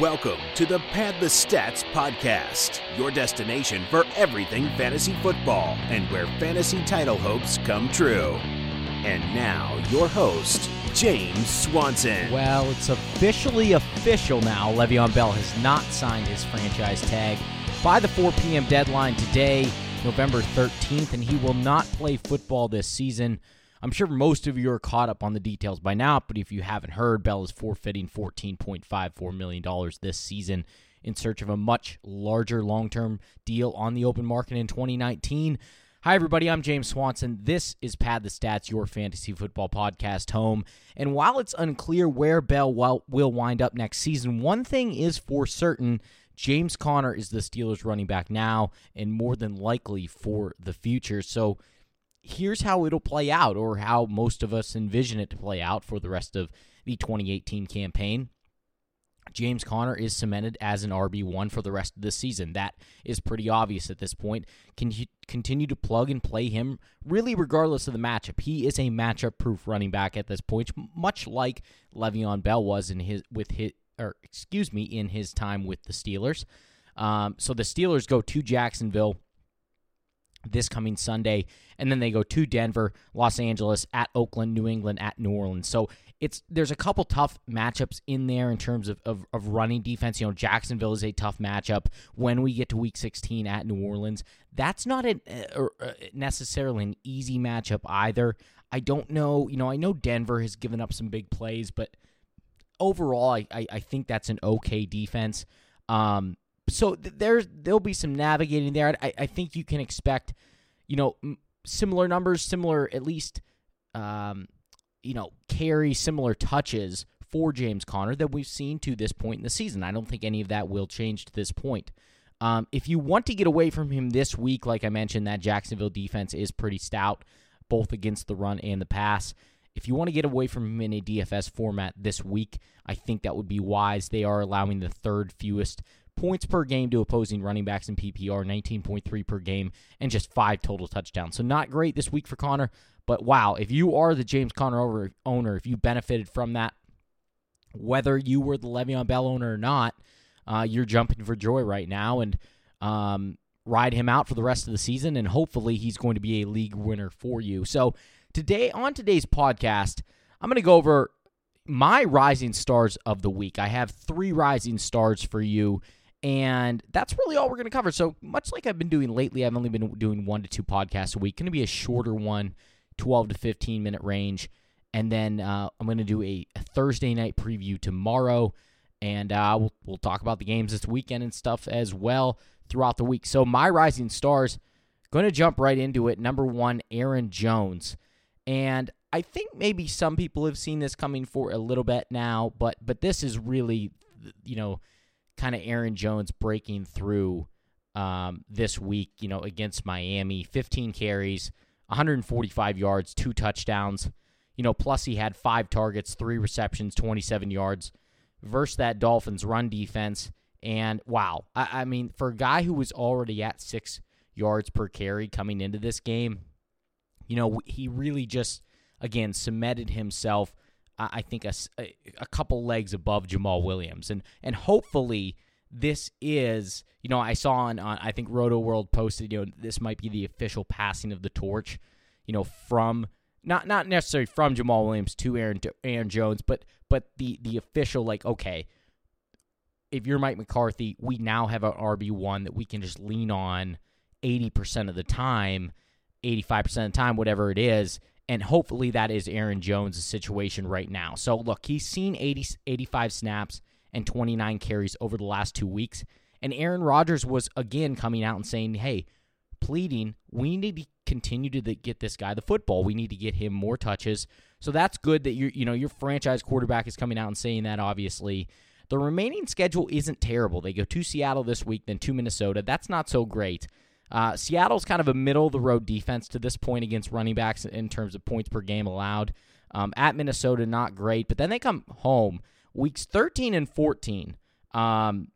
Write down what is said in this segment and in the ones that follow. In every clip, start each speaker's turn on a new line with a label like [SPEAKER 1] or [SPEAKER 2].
[SPEAKER 1] Welcome to the Pad the Stats podcast, your destination for everything fantasy football and where fantasy title hopes come true. And now, your host, James Swanson.
[SPEAKER 2] Well, it's officially official now. Le'Veon Bell has not signed his franchise tag by the 4 p.m. deadline today, November 13th, and he will not play football this season. I'm sure most of you are caught up on the details by now, but if you haven't heard, Bell is forfeiting $14.54 million this season in search of a much larger long term deal on the open market in 2019. Hi, everybody. I'm James Swanson. This is Pad the Stats, your fantasy football podcast home. And while it's unclear where Bell will wind up next season, one thing is for certain James Conner is the Steelers running back now and more than likely for the future. So, here's how it'll play out, or how most of us envision it to play out for the rest of the 2018 campaign. James Conner is cemented as an RB1 for the rest of the season. That is pretty obvious at this point. Can continue to plug and play him really regardless of the matchup? He is a matchup proof running back at this point, much like Le'Veon Bell was in his with his or excuse me, in his time with the Steelers. Um, so the Steelers go to Jacksonville this coming Sunday, and then they go to Denver, Los Angeles, at Oakland, New England, at New Orleans. So it's there's a couple tough matchups in there in terms of, of, of running defense. You know, Jacksonville is a tough matchup when we get to Week 16 at New Orleans. That's not a, a, necessarily an easy matchup either. I don't know. You know, I know Denver has given up some big plays, but overall, I, I, I think that's an okay defense. Um, so th- there's there'll be some navigating there. I, I think you can expect, you know, similar numbers, similar at least, um, you know, carry similar touches for James Conner that we've seen to this point in the season. I don't think any of that will change to this point. Um, if you want to get away from him this week, like I mentioned, that Jacksonville defense is pretty stout, both against the run and the pass. If you want to get away from him in a DFS format this week, I think that would be wise. They are allowing the third fewest points per game to opposing running backs in PPR, 19.3 per game, and just five total touchdowns. So not great this week for Conner, but wow, if you are the James Conner owner, if you benefited from that, whether you were the Le'Veon Bell owner or not, uh, you're jumping for joy right now and um, ride him out for the rest of the season, and hopefully he's going to be a league winner for you. So today on today's podcast, I'm going to go over my rising stars of the week. I have three rising stars for you and that's really all we're going to cover. So, much like I've been doing lately, I've only been doing one to two podcasts a week. Going to be a shorter one, 12 to 15 minute range. And then uh, I'm going to do a, a, Thursday night preview tomorrow. And uh, we'll, we'll talk about the games this weekend and stuff as well throughout the week. So, my rising stars, going to jump right into it. Number one, Aaron Jones. And I think maybe some people have seen this coming for a little bit now, but but this is really, you know, kind of Aaron Jones breaking through um, this week, you know, against Miami. 15 carries, 145 yards, two touchdowns. You know, plus he had five targets, three receptions, 27 yards versus that Dolphins run defense. And wow, I, I mean, for a guy who was already at six yards per carry coming into this game, you know, he really just, again, cemented himself I think a, a couple legs above Jamaal Williams, and and hopefully this is you know I saw on, on I think Rotoworld posted you know this might be the official passing of the torch, you know from not not necessarily from Jamaal Williams to Aaron to Aaron Jones, but but the the official like okay, if you're Mike McCarthy, we now have an RB one that we can just lean on eighty percent of the time, eighty five percent of the time, whatever it is, and hopefully that is Aaron Jones' situation right now. So look, he's seen 80, 85 snaps and 29 carries over the last two weeks. And Aaron Rodgers was again coming out and saying, hey, pleading, we need to continue to get this guy the football. We need to get him more touches. So that's good that you you know your franchise quarterback is coming out and saying that obviously. The remaining schedule isn't terrible. They go to Seattle this week, then to Minnesota. That's not so great. Uh, Seattle's kind of a middle of the road defense to this point against running backs in terms of points per game allowed. Um, at Minnesota, not great, but then they come home weeks 13 and 14. Um,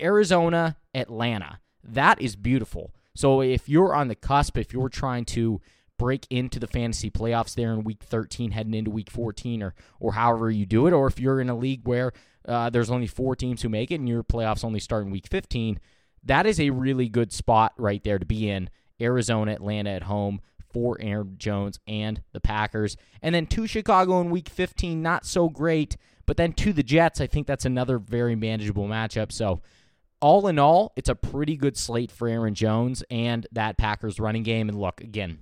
[SPEAKER 2] Arizona, Atlanta. That is beautiful. So if you're on the cusp, if you're trying to break into the fantasy playoffs there in week 13 heading into week 14 or or however you do it or if you're in a league where uh, there's only four teams who make it, and your playoffs only start in week 15. That is a really good spot right there to be in. Arizona, Atlanta at home for Aaron Jones and the Packers. And then to Chicago in week 15, not so great. But then to the Jets, I think that's another very manageable matchup. So, all in all, it's a pretty good slate for Aaron Jones and that Packers running game. And look, again,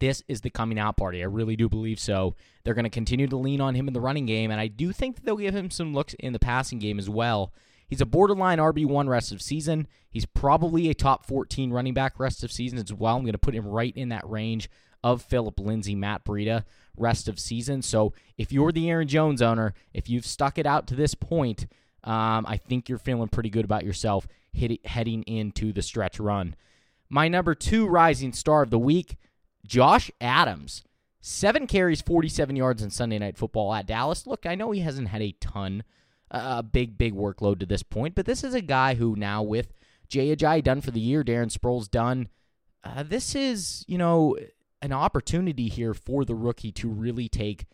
[SPEAKER 2] this is the coming out party. I really do believe so. They're going to continue to lean on him in the running game, and I do think that they'll give him some looks in the passing game as well. He's a borderline RB1 rest of season. He's probably a top 14 running back rest of season as well. I'm going to put him right in that range of Phillip Lindsay, Matt Breida rest of season. So if you're the Aaron Jones owner, if you've stuck it out to this point, um, I think you're feeling pretty good about yourself hit, heading into the stretch run. My number two rising star of the week, Josh Adams. Seven carries, 47 yards in Sunday Night Football at Dallas. Look, I know he hasn't had a ton a big, big workload to this point. But this is a guy who now with Jay Ajayi done for the year, Darren Sproles done. Uh, this is you know an opportunity here for the rookie to really take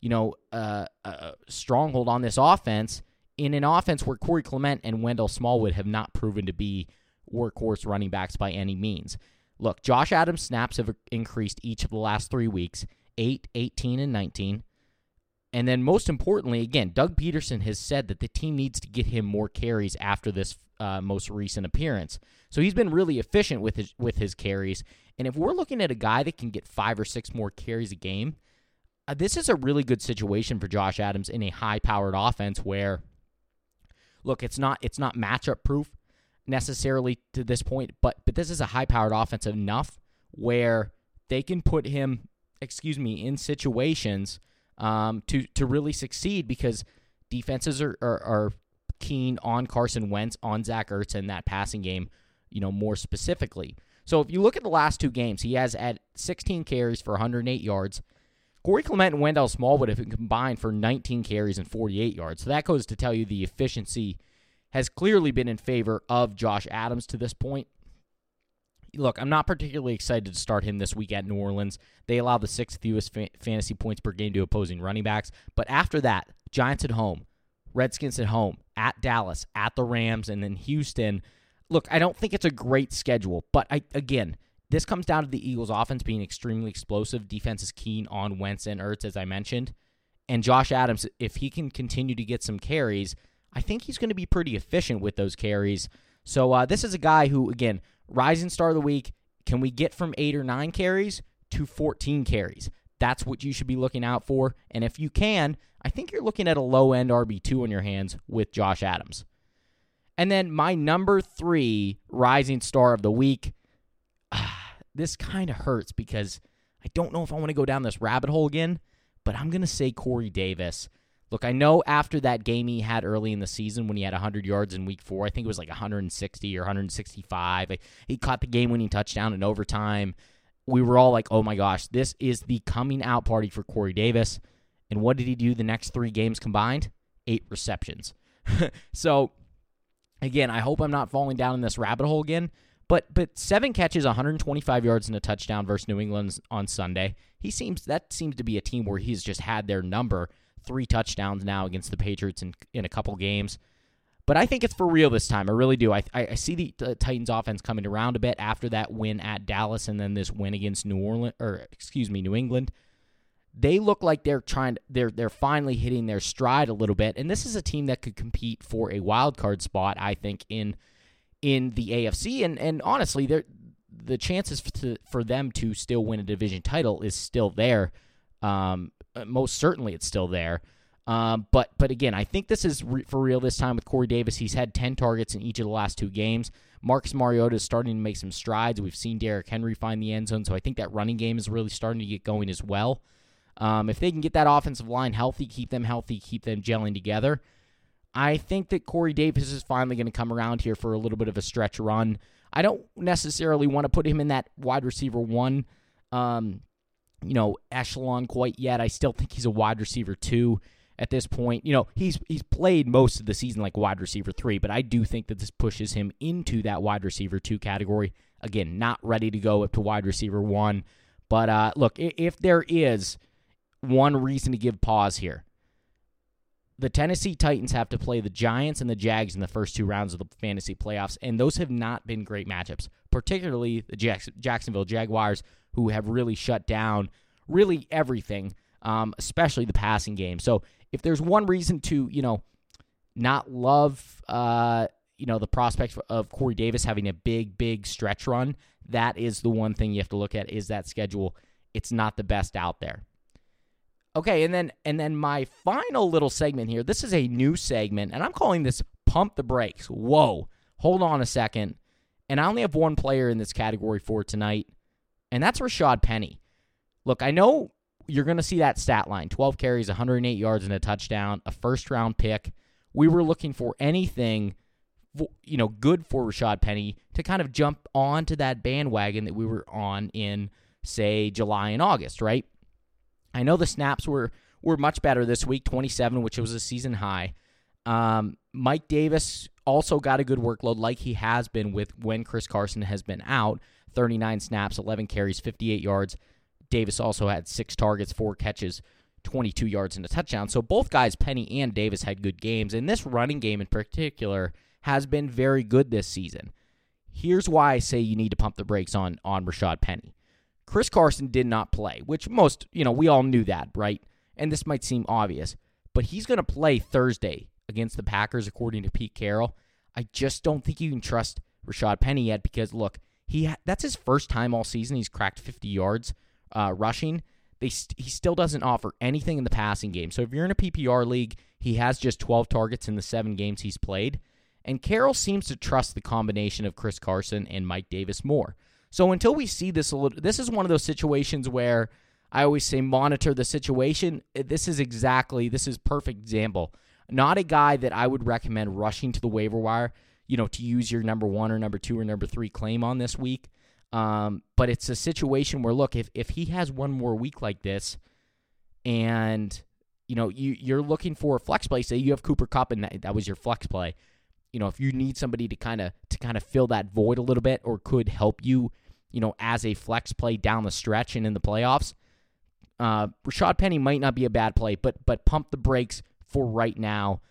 [SPEAKER 2] you know uh, a stronghold on this offense in an offense where Corey Clement and Wendell Smallwood have not proven to be workhorse running backs by any means. Look, Josh Adams' snaps have increased each of the last three weeks 8, 18, and 19. And then, most importantly, again, Doug Pederson has said that the team needs to get him more carries after this uh, most recent appearance. So he's been really efficient with his with his carries. And if we're looking at a guy that can get five or six more carries a game, uh, this is a really good situation for Josh Adams in a high-powered offense where, look, it's not it's not matchup proof necessarily to this point, but but this is a high-powered offense enough where they can put him, excuse me, in situations um, to to really succeed because defenses are, are, are keen on Carson Wentz, on Zach Ertz, and that passing game, you know, more specifically. So if you look at the last two games, he has at 16 carries for 108 yards. Corey Clement and Wendell Smallwood have combined for 19 carries and 48 yards. So that goes to tell you the efficiency has clearly been in favor of Josh Adams to this point look, I'm not particularly excited to start him this week at New Orleans. They allow the sixth fewest fa- fantasy points per game to opposing running backs. But after that, Giants at home, Redskins at home, at Dallas, at the Rams, and then Houston. Look, I don't think it's a great schedule, but I again, this comes down to the Eagles' offense being extremely explosive. Defense is keen on Wentz and Ertz, as I mentioned. And Josh Adams, if he can continue to get some carries, I think he's going to be pretty efficient with those carries. So uh, this is a guy who, again, rising star of the week. Can we get from eight or nine carries to 14 carries? That's what you should be looking out for. And if you can, I think you're looking at a low end RB2 on your hands with Josh Adams. And then my number three rising star of the week. this kind of hurts because I don't know if I want to go down this rabbit hole again, but I'm going to say Corey Davis. Look, I know after that game he had early in the season when he had 100 yards in week four, I think it was like 160 or 165. He caught the game winning touchdown in overtime. We were all like, oh my gosh, this is the coming out party for Corey Davis. And what did he do the next three games combined? Eight receptions. so, again, I hope I'm not falling down in this rabbit hole again. But but seven catches, 125 yards and a touchdown versus New England on Sunday. He seems that seems to be a team where he's just had their number three touchdowns now against the Patriots in, in a couple games. But I think it's for real this time. I really do. I, I, I see the, Titans offense coming around a bit after that win at Dallas and then this win against New Orleans or excuse me, New England. They look like they're trying to, they're they're finally hitting their stride a little bit. And this is a team that could compete for a wild card spot, I think, in in the AFC. And and honestly, the chances for, for them to still win a division title is still there. Um, most certainly it's still there. Um, but but again, I think this is re- for real this time with Corey Davis. He's had 10 targets in each of the last two games. Marcus Mariota is starting to make some strides. We've seen Derrick Henry find the end zone, so I think that running game is really starting to get going as well. Um, if they can get that offensive line healthy, keep them healthy, keep them gelling together, I think that Corey Davis is finally going to come around here for a little bit of a stretch run. I don't necessarily want to put him in that wide receiver one um, you know, echelon quite yet. I still think he's a wide receiver two at this point. You know, he's he's played most of the season like wide receiver three, but I do think that this pushes him into that wide receiver two category. Again, not ready to go up to wide receiver one. But uh, look, if there is one reason to give pause here, the Tennessee Titans have to play the Giants and the Jags in the first two rounds of the fantasy playoffs, and those have not been great matchups, particularly the Jacksonville Jaguars, who have really shut down really everything, um, especially the passing game. So if there's one reason to, you know, not love, uh, you know, the prospect of Corey Davis having a big, big stretch run, that is the one thing you have to look at is that schedule. It's not the best out there. Okay, and then and then my final little segment here. This is a new segment, and I'm calling this "Pump the Brakes." Whoa, hold on a second. And I only have one player in this category for tonight, and that's Rashad Penny. Look, I know you're going to see that stat line 12 carries, 108 yards, and a touchdown, a first round pick. We were looking for anything, you know, good for Rashad Penny to kind of jump onto that bandwagon that we were on in, say, July and August, right? I know the snaps were were much better this week, 27, which was a season high. Um, Mike Davis also got a good workload, like he has been with when Chris Carson has been out. 39 snaps, 11 carries, 58 yards. Davis also had six targets, four catches, 22 yards, and a touchdown. So both guys, Penny and Davis, had good games. And this running game in particular has been very good this season. Here's why I say you need to pump the brakes on on Rashad Penny. Chris Carson did not play, which most, you know, we all knew that, right? And this might seem obvious, but he's going to play Thursday against the Packers, according to Pete Carroll. I just don't think you can trust Rashad Penny yet because look, he ha- that's his first time all season. He's cracked 50 yards uh, rushing. They st- he still doesn't offer anything in the passing game. So if you're in a PPR league, he has just 12 targets in the seven games he's played. And Carroll seems to trust the combination of Chris Carson and Mike Davis more. So until we see this a little, this is one of those situations where I always say monitor the situation. This is exactly this is perfect example. Not a guy that I would recommend rushing to the waiver wire, you know, to use your number one or number two or number three claim on this week. Um, but it's a situation where look, if if he has one more week like this, and you know you you're looking for a flex play, say you have Cooper Kupp and that, that was your flex play. You know, if you need somebody to kind of to kind of fill that void a little bit, or could help you, you know, as a flex play down the stretch and in the playoffs, uh, Rashad Penny might not be a bad play, but but pump the brakes for right now.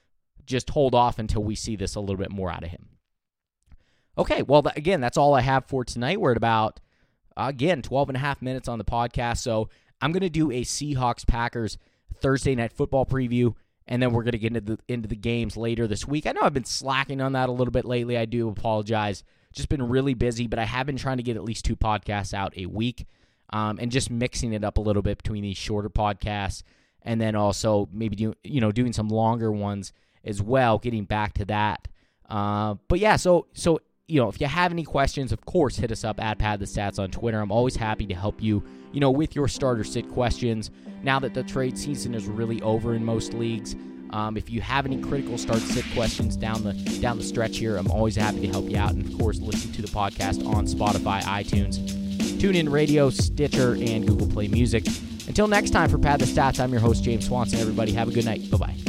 [SPEAKER 2] Just hold off until we see this a little bit more out of him. Okay, well, again, that's all I have for tonight. We're at about, again, 12 and a half minutes on the podcast. So I'm going to do a Seahawks Packers Thursday night football preview, and then we're going to get into the, into the games later this week. I know I've been slacking on that a little bit lately. I do apologize. Just been really busy, but I have been trying to get at least two podcasts out a week um, and just mixing it up a little bit between these shorter podcasts and then also maybe do, you know doing some longer ones as well, getting back to that. Uh, but yeah, so so you know, if you have any questions, of course, hit us up at Pad the Stats on Twitter. I'm always happy to help you, you know, with your starter sit questions. Now that the trade season is really over in most leagues, um, if you have any critical start sit questions down the down the stretch here, I'm always happy to help you out. And of course, listen to the podcast on Spotify, iTunes, TuneIn Radio, Stitcher, and Google Play Music. Until next time, for Pad the Stats, I'm your host James Swanson. Everybody, have a good night. Bye bye.